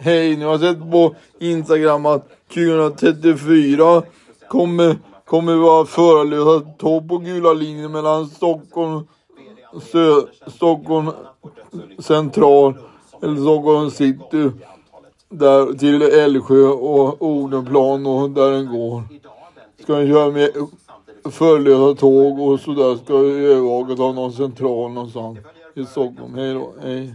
Hej, nu har jag sett på Instagram att 2034 kommer, kommer vara förarlösa tåg på gula linjen mellan Stockholm, Sö, Stockholm central eller Stockholm city där till Älvsjö och Odenplan och där den går. Ska den köra med förarlösa tåg och sådär ska övervakas av någon central någonstans i Stockholm. Hej då, hej.